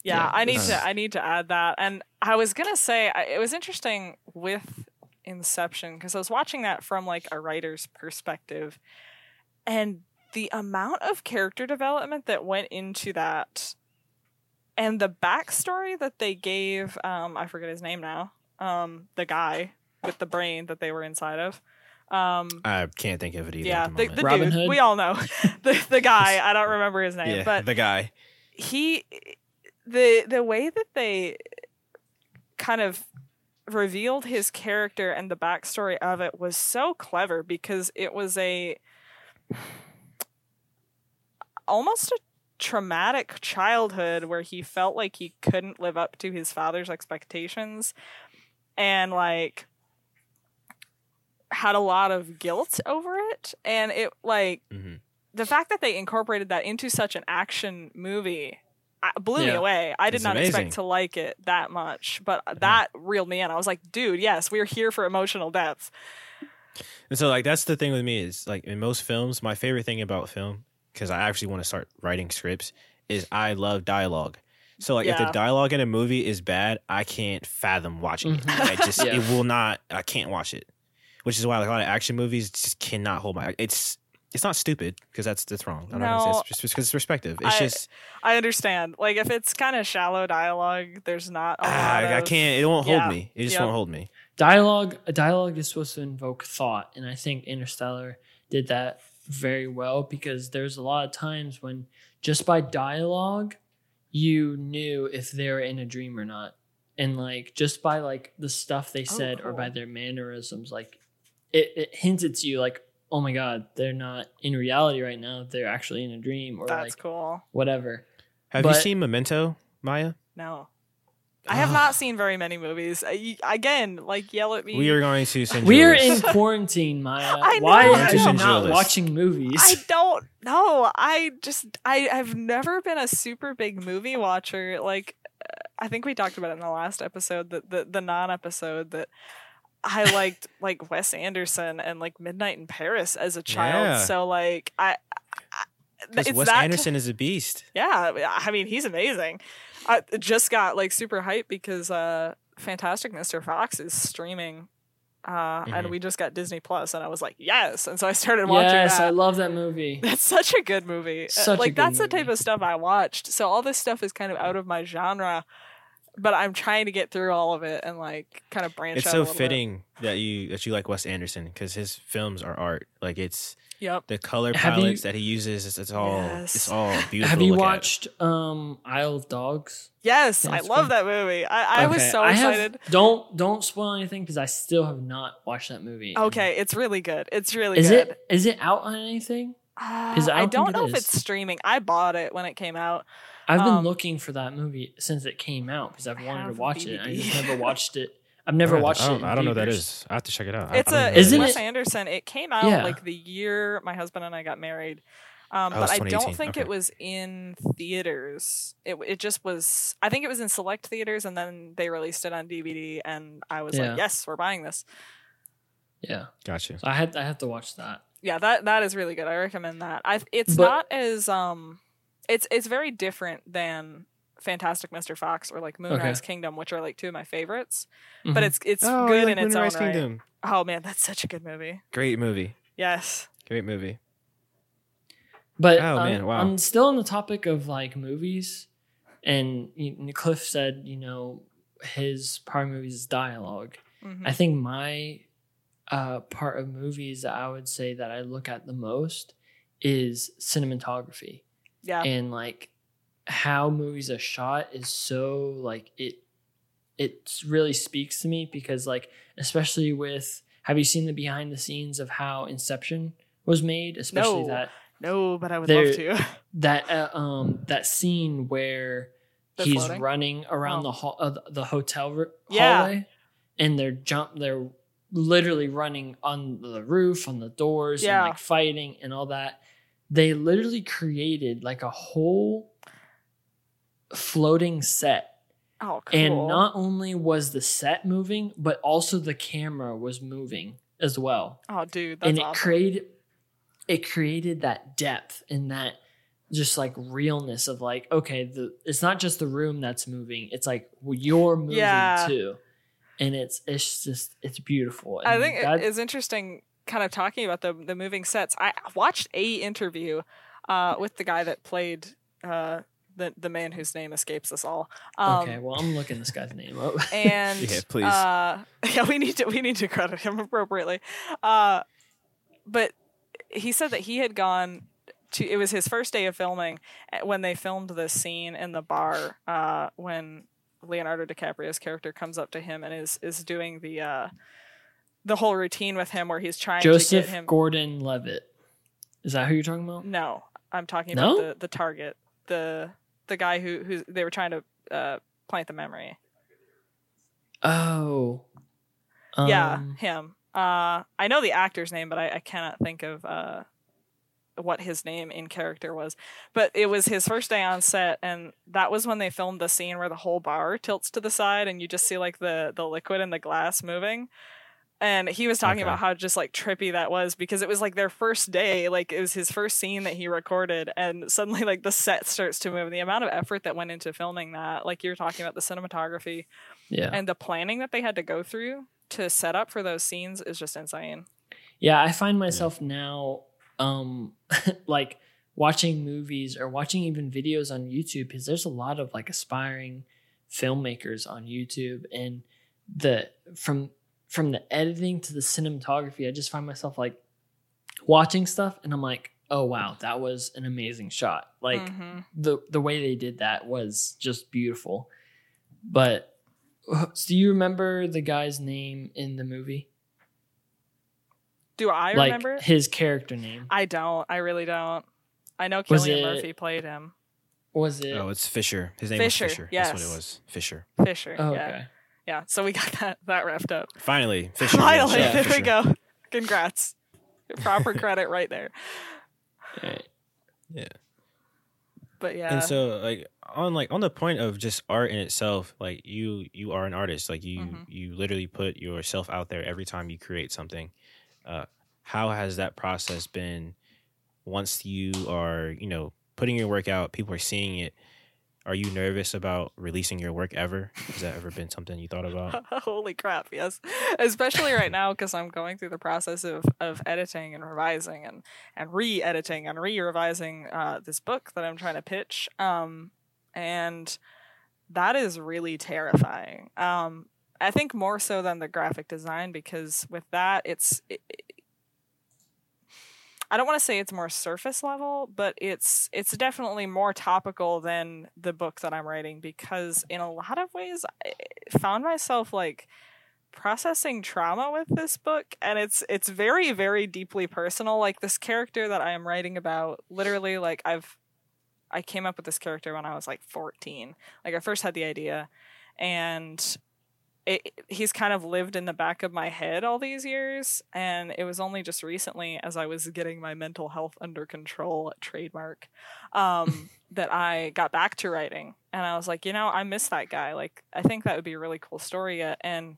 Yeah, Yeah, I need it's- to uh-huh. I need to add that. And I was gonna say it was interesting with Inception because I was watching that from like a writer's perspective, and the amount of character development that went into that, and the backstory that they gave um, I forget his name now um, the guy with the brain that they were inside of. Um, I can't think of it either. yeah, at the the, the Robin dude. Hood? We all know the the guy. I don't remember his name, yeah, but the guy. he the the way that they kind of revealed his character and the backstory of it was so clever because it was a almost a traumatic childhood where he felt like he couldn't live up to his father's expectations and like had a lot of guilt over it and it like Mhm. the fact that they incorporated that into such an action movie blew me away. I did It's not amazing. expect to like it that much, but that reeled me in. I was like, dude, yes, we're here for emotional depth. And so like that's the thing with me is like in most films, my favorite thing about film because I actually want to start writing scripts is I love dialogue. So like if the dialogue in a movie is bad, I can't fathom watching it. Mhm. I just Yeah. it will not. I can't watch it. Which is why like a lot of action movies just cannot hold my. It's it's not stupid because that's that's wrong. I'm not gonna say No. it's because it's perspective. It's I- just I understand. Like if it's kind of shallow dialogue, there's not a ah, lot I of- can't. It won't yeah. hold me. It just Yep. won't hold me. Dialogue a dialogue is supposed to invoke thought, and I think Interstellar did that very well because there's a lot of times when just by dialogue you knew if they were in a dream or not. And like just by like the stuff they Oh, said or by their mannerisms, like it, it hinted to you like, oh my god, they're not in reality right now. They're actually in a dream or That's like cool. whatever. Have you seen Memento, Maya? No. I have not seen very many movies. Uh, y- Again, like yell at me. We are going to send. We are in quarantine, Maya. I Why know. are you Send not watching movies? I don't know. I just I have never been a super big movie watcher. Like uh, I think we talked about it in the last episode, the the, the non episode that I liked like Wes Anderson and like Midnight in Paris as a child. Yeah. So like I, I Because Wes that Anderson is a beast. yeah, I mean he's amazing. I just got like super hyped because uh Fantastic Mr. Fox is streaming. Uh, and Mhm. we just got Disney Plus, and I was like, yes! And so I started watching yes, that. I love that movie. That's such a good movie. Uh, Such a like good that's the type of stuff I watched. So all this stuff is kind of out of my genre, but I'm trying to get through all of it and like kind of branch It's out. a so little bit. fitting that you that you like Wes Anderson because his films are art. Like it's Yep. the color Have you- palettes that he uses. It's, it's all Yes. it's all beautiful. Have to you look at. watched um Isle of Dogs? Yes, I That's love that movie. I, I was Okay, so I have- excited. don't don't spoil anything because I still have not watched that movie. Okay, it's really good. It's really Is good. it is it out on anything? Uh, 'Cause I I don't don't think it know if is. it's streaming. I bought it when it came out. I've been Um, looking for that movie since it came out because I've I wanted to have watch it. I DVD. just never watched it. I've never I watched I it. don't, I don't know what that I have to check it out. It's I don't a it's what Isn't that Wes is. Anderson. It came out Yeah. like the year my husband and I got married. Um, Oh, but I don't think Okay. it was in theaters. It it just was. I think it was in select theaters, and then they released it on DVD, and I was Yeah. like, "Yes, we're buying this." Yeah, Gotcha. so I had I have to watch that. Yeah, that that is really good. I recommend that. I it's But- not as um, it's it's very different than Fantastic Mr. Fox or like Moonrise Kingdom, which are like two of my favorites. But Mhm. it's it's oh, good yeah, in its own Moonrise right. Oh man, that's such a good movie. Great movie. Yes. Great movie. But Oh, um, man, wow. I'm still on the topic of like movies, and Cliff said, you know, his part of movies is dialogue. Mhm. I think my uh, part of movies that I would say that I look at the most is cinematography yeah. and like how movies are shot is so like it it really speaks to me because like especially with have you seen the behind the scenes of how Inception was made especially No. that no, but I would There- love to. that uh, um that scene where They're he's floating? running around Oh. the hall uh, the hotel r- Yeah. hallway and they're jump they're literally running on the roof on the doors Yeah. and like fighting and all that they literally created like a whole floating set Oh, cool. and not only was the set moving but also the camera was moving as well oh, dude, that's and it awesome. created it created that depth and that just like realness of like okay the it's not just the room that's moving it's like well, you're moving Yeah. too and it's it's just it's beautiful I think that- it's interesting, kind of talking about the the moving sets. I watched a interview uh, with the guy that played uh, the the man whose name escapes us all. Um, okay well i'm looking this guy's name up and Yeah, please. Uh, yeah, we need to we need to credit him appropriately. Uh, but he said that he had gone to. It was his first day of filming eh, when they filmed this scene in the bar uh, when Leonardo DiCaprio's character comes up to him and is is doing the uh, the whole routine with him where he's trying to joseph get him. gordon levitt is that who you're talking about no, I'm talking No? about the the target the the guy who who they were trying to uh, plant the memory. oh yeah, Um, him. Uh, I know the actor's name, but I, I cannot think of uh, what his name in character was. But it was his first day on set, and that was when they filmed the scene where the whole bar tilts to the side, and you just see like the the liquid in the glass moving. And he was talking Okay. about how just like trippy that was because it was like their first day, like it was his first scene that he recorded, and suddenly like the set starts to move. And the amount of effort that went into filming that, like you're talking about the cinematography, yeah and the planning that they had to go through to set up for those scenes is just insane. Yeah, I find myself now um like watching movies or watching even videos on YouTube because there's a lot of like aspiring filmmakers on YouTube and the from from the editing to the cinematography, I just find myself like watching stuff and I'm like, "Oh wow, that was an amazing shot." Like Mhm. the the way they did that was just beautiful. But do you remember the guy's name in the movie? do I like remember? his character name. I don't. I really don't. I know Was Cillian it- Murphy played him. Was it? Oh, it's Fisher. His name Fisher, was Fisher. That's what yes. it was. Fisher. Fisher. Oh, yeah. okay. Yeah. So we got that that wrapped up. Finally, Fisher. Finally, yes, yeah, there we go. Congrats. Proper credit right there. Yeah, But yeah. And so, like on like on the point of just art in itself, like you you are an artist. Like you Mhm. you literally put yourself out there every time you create something. Uh, how has that process been? Once you are you know putting your work out, people are seeing it. Are you nervous about releasing your work ever? Has that ever been something you thought about? Holy crap, yes. Especially right now because I'm going through the process of, of editing and revising and, and re editing and re revising uh, this book that I'm trying to pitch. Um, and that is really terrifying. Um, I think more so than the graphic design because with that, it's. It, I don't want to say it's more surface level, but it's it's definitely more topical than the book that I'm writing because in a lot of ways I found myself like processing trauma with this book and it's it's very very deeply personal. Like this character that I am writing about literally like I've I came up with this character when I was like 14 like I first had the idea and it, he's kind of lived in the back of my head all these years and it was only just recently as i was getting my mental health under control trademark um, that i got back to writing. And i was like you know i miss that guy. Like i think that would be a really cool story uh, and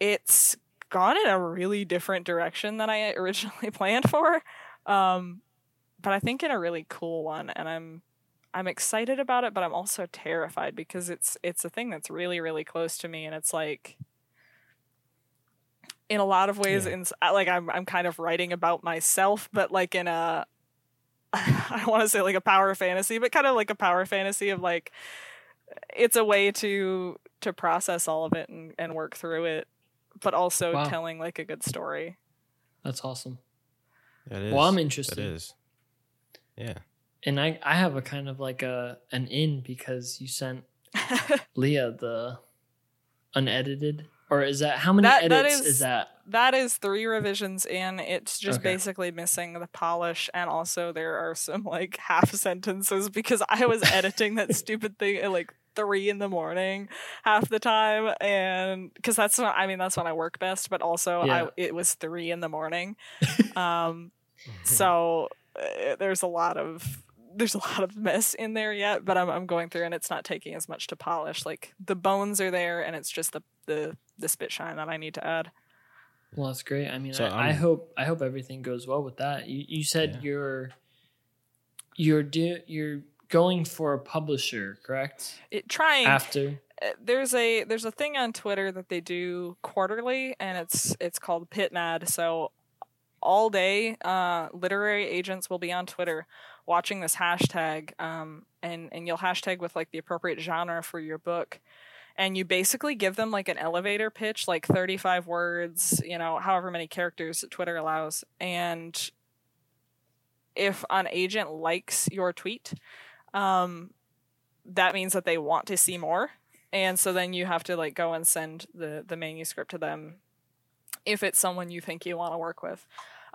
it's gone in a really different direction than i originally planned for um, but i think in a really cool one and i'm I'm excited about it, but I'm also terrified because it's it's a thing that's really really close to me, and it's like in a lot of ways, Yeah. in like I'm I'm kind of writing about myself, but like in a I don't want to say like a power fantasy, but kind of like a power fantasy of like it's a way to to process all of it and, and work through it, but also Wow. telling like a good story. That's awesome. That is. Well, I'm interested. is. Yeah. And I, I have a kind of like a an in because you sent Leah the unedited or is that how many That- that edits is- is, that? that is three revisions in. It's just Okay. basically missing the polish, and also there are some like half sentences because I was editing that stupid thing at like three in the morning half the time, and because that's when I mean that's when I work best, but also Yeah. I it was three in the morning, um, so uh, there's a lot of there's a lot of mess in there yet, but I'm I'm going through and it's not taking as much to polish. Like the bones are there, and it's just the the the spit shine that I need to add. Well, that's great. I mean, So, I, I um, hope I hope everything goes well with that. You you said Yeah. you're you're do you're going for a publisher, correct? It, trying After uh, there's a there's a thing on Twitter that they do quarterly, and it's it's called PitMad. So all day, uh, literary agents will be on Twitter watching this hashtag, um, and and you'll hashtag with like the appropriate genre for your book. And you basically give them like an elevator pitch, like 35 words, you know, however many characters Twitter allows. And if an agent likes your tweet, um, that means that they want to see more and so then you have to like go and send the the manuscript to them if it's someone you think you want to work with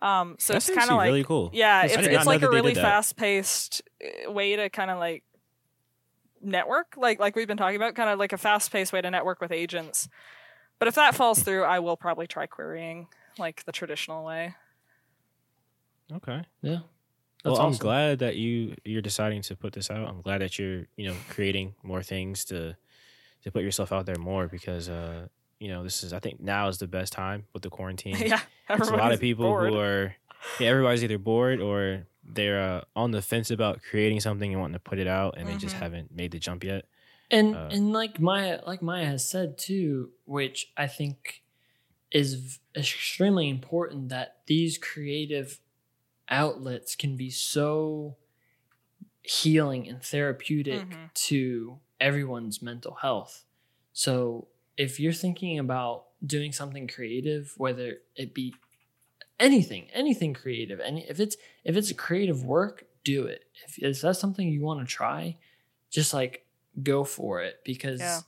um so That's it's kind of actually like really cool. yeah it's, it's like a really fast paced way to kind of like network like like we've been talking about kind of like a fast paced way to network with agents but if that falls through i will probably try querying like the traditional way Okay. yeah, well, that's I'm glad that you you're deciding to put this out. I'm glad that you're you know creating more things to to put yourself out there more because uh you know this is I think now is the best time with the quarantine. yeah There's a lot of people bored. who are yeah everybody's either bored or they're uh, on the fence about creating something and wanting to put it out and they just Mhm. haven't made the jump yet. and Uh, and like Maya like Maya has said too, which I think is v- extremely important that these creative outlets can be so healing and therapeutic Mhm. to everyone's mental health. So if you're thinking about doing something creative, whether it be anything, anything creative, and if it's if it's a creative work, do it. If, if that's something you want to try, just like go for it because Yeah.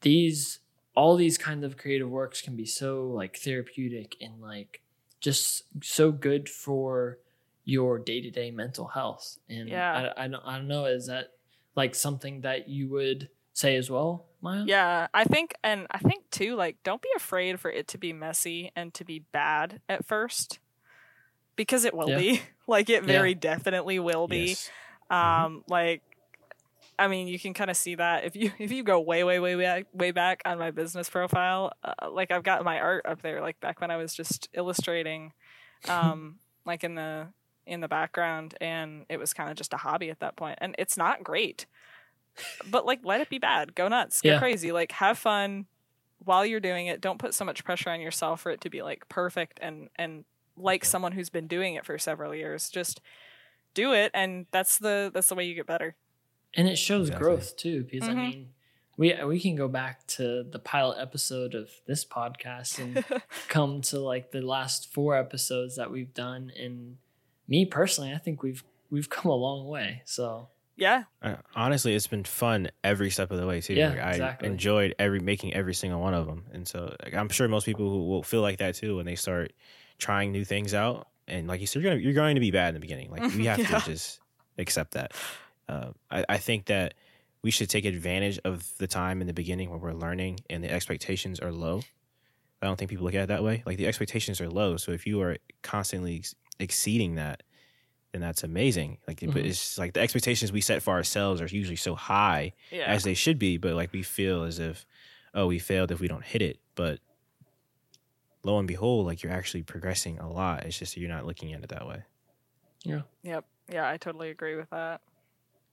these all these kinds of creative works can be so like therapeutic and like just so good for your day-to-day mental health and Yeah. I, I, don't, I don't know is that like something that you would say as well maya Yeah, I think, and I think too, like, don't be afraid for it to be messy and to be bad at first, because it will Yeah. be. Like, it very Yeah. definitely will be. Yes. Um, like, I mean, you can kind of see that if you if you go way way way back way back on my business profile. Uh, like, I've got my art up there, like back when I was just illustrating, um, like in the in the background, and it was kind of just a hobby at that point, and it's not great but like let it be bad. Go nuts. Go Yeah. crazy. Like have fun while you're doing it. Don't put so much pressure on yourself for it to be like perfect and and like someone who's been doing it for several years. Just do it and that's the that's the way you get better. And it shows Exactly. growth too because i Mhm. mean we we can go back to the pilot episode of this podcast and come to like the last four episodes that we've done. And me personally i think we've we've come a long way. So yeah Uh, honestly, it's been fun every step of the way too. Yeah, Like, I exactly. enjoyed every making every single one of them, and so like, I'm sure most people who will feel like that too when they start trying new things out. And like you said, you're, gonna, you're going to be bad in the beginning. Like we have Yeah. to just accept that. Uh, I, I think that we should take advantage of the time in the beginning where we're learning and the expectations are low. I don't think people look at it that way. Like the expectations are low, so if you are constantly ex- exceeding that, then that's amazing. Like, but Mhm. it's like the expectations we set for ourselves are usually so high yeah as they should be, but like we feel as if, oh, we failed if we don't hit it. But lo and behold, like you're actually progressing a lot. It's just you're not looking at it that way. yeah yep yeah i totally agree with that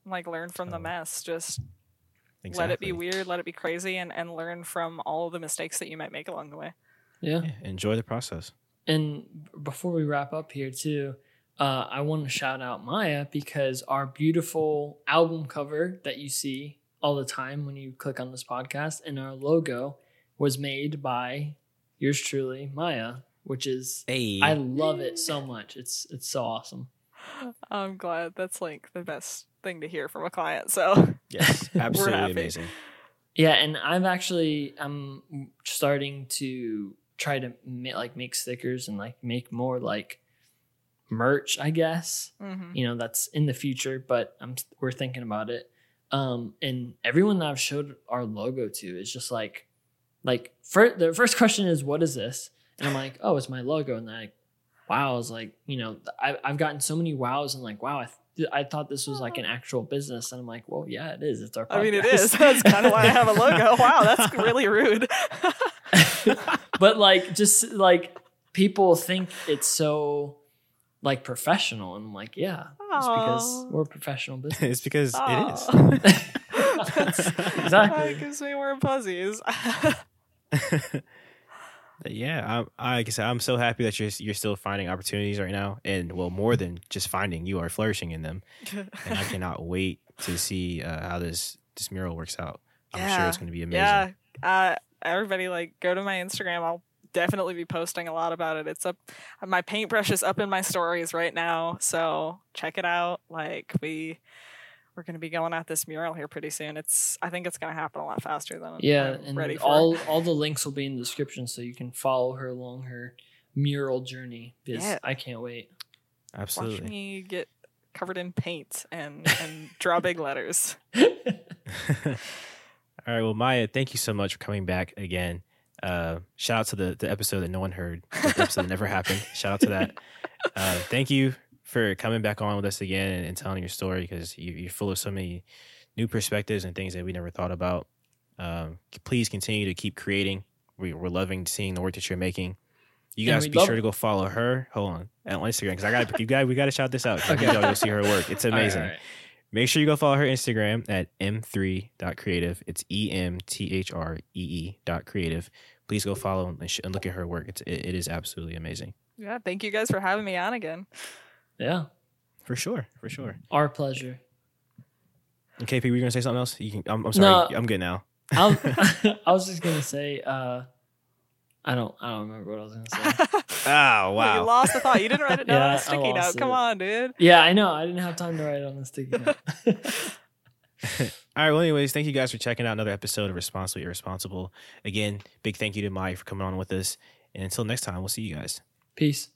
like learn from the mess just Exactly. let it be weird let it be crazy and and learn from all of the mistakes that you might make along the way yeah Yeah, enjoy the process. And before we wrap up here, too, uh, I want to shout out Maya because our beautiful album cover that you see all the time when you click on this podcast and our logo was made by yours truly, Maya, which is Hey, I love it so much. It's it's so awesome. I'm glad. That's like the best thing to hear from a client. So yes, absolutely happy. amazing. Yeah, and I've actually I'm starting to try to ma- like make stickers and like make more like merch, I guess. mhm. You know, that's in the future, but I'm we're thinking about it. Um and everyone that I've showed our logo to is just like like for, the first question is what is this? And I'm like, "Oh, it's my logo." And I wow, I was like, you know, I I've gotten so many wows and like, wow, I th- I thought this was like an actual business and I'm like, "Well, yeah, it is. It's our I mean, it is. That's kind of why I have a logo. Wow, that's really rude. but like just like people think it's so like professional and I'm like yeah it's because we're a professional business it's because it is. That's- Exactly. That gives me warm fuzzies. But yeah, I'm, I, like I said, I'm so happy that you're you're still finding opportunities right now, and well, more than just finding, you are flourishing in them, and I cannot wait to see uh, how this this mural works out. I'm sure it's going to be amazing. yeah. Uh, everybody, like, go to my Instagram. I'll definitely be posting a lot about it. It's up. My paintbrush is up in my stories right now, so check it out. Like, we. We're going to be going at this mural here pretty soon. It's I think it's going to happen a lot faster than yeah I'm and ready for. all all the links will be in the description so you can follow her along her mural journey because Yeah. I can't wait Absolutely. Watch Absolutely. me get covered in paint and and draw big letters. All right. Well, Maya, thank you so much for coming back again. Uh, shout out to the, the episode that no one heard, the episode that never happened. Shout out to that. Uh, thank you for coming back on with us again and, and telling your story because you, you're full of so many new perspectives and things that we never thought about. Um, please continue to keep creating. We, we're loving seeing the work that you're making. You guys be sure it. to go follow her. Hold on on Instagram because I got you got we got to shout this out. Okay, y'all go see her work. It's All right, amazing. all right. Make sure you go follow her Instagram at m3.creative. It's E M T H R E E dot creative. Please go follow and, sh- and look at her work. It's, it, it is absolutely amazing. Yeah, thank you guys for having me on again. yeah For sure. For sure. our pleasure And KP, were you going to say something else? You can, I'm, I'm sorry. No. I'm good now. I'll, I was just gonna say uh I don't I don't remember what I was gonna say Oh, Well, you wow. lost the thought. You didn't write it down Yeah, on a sticky note. lost Come on, dude. Yeah, I know. I didn't have time to write it on the sticky note. All right. Well, anyways, thank you guys for checking out another episode of Responsibly Irresponsible. Again, big thank you to Maya for coming on with us. And until next time, we'll see you guys. Peace.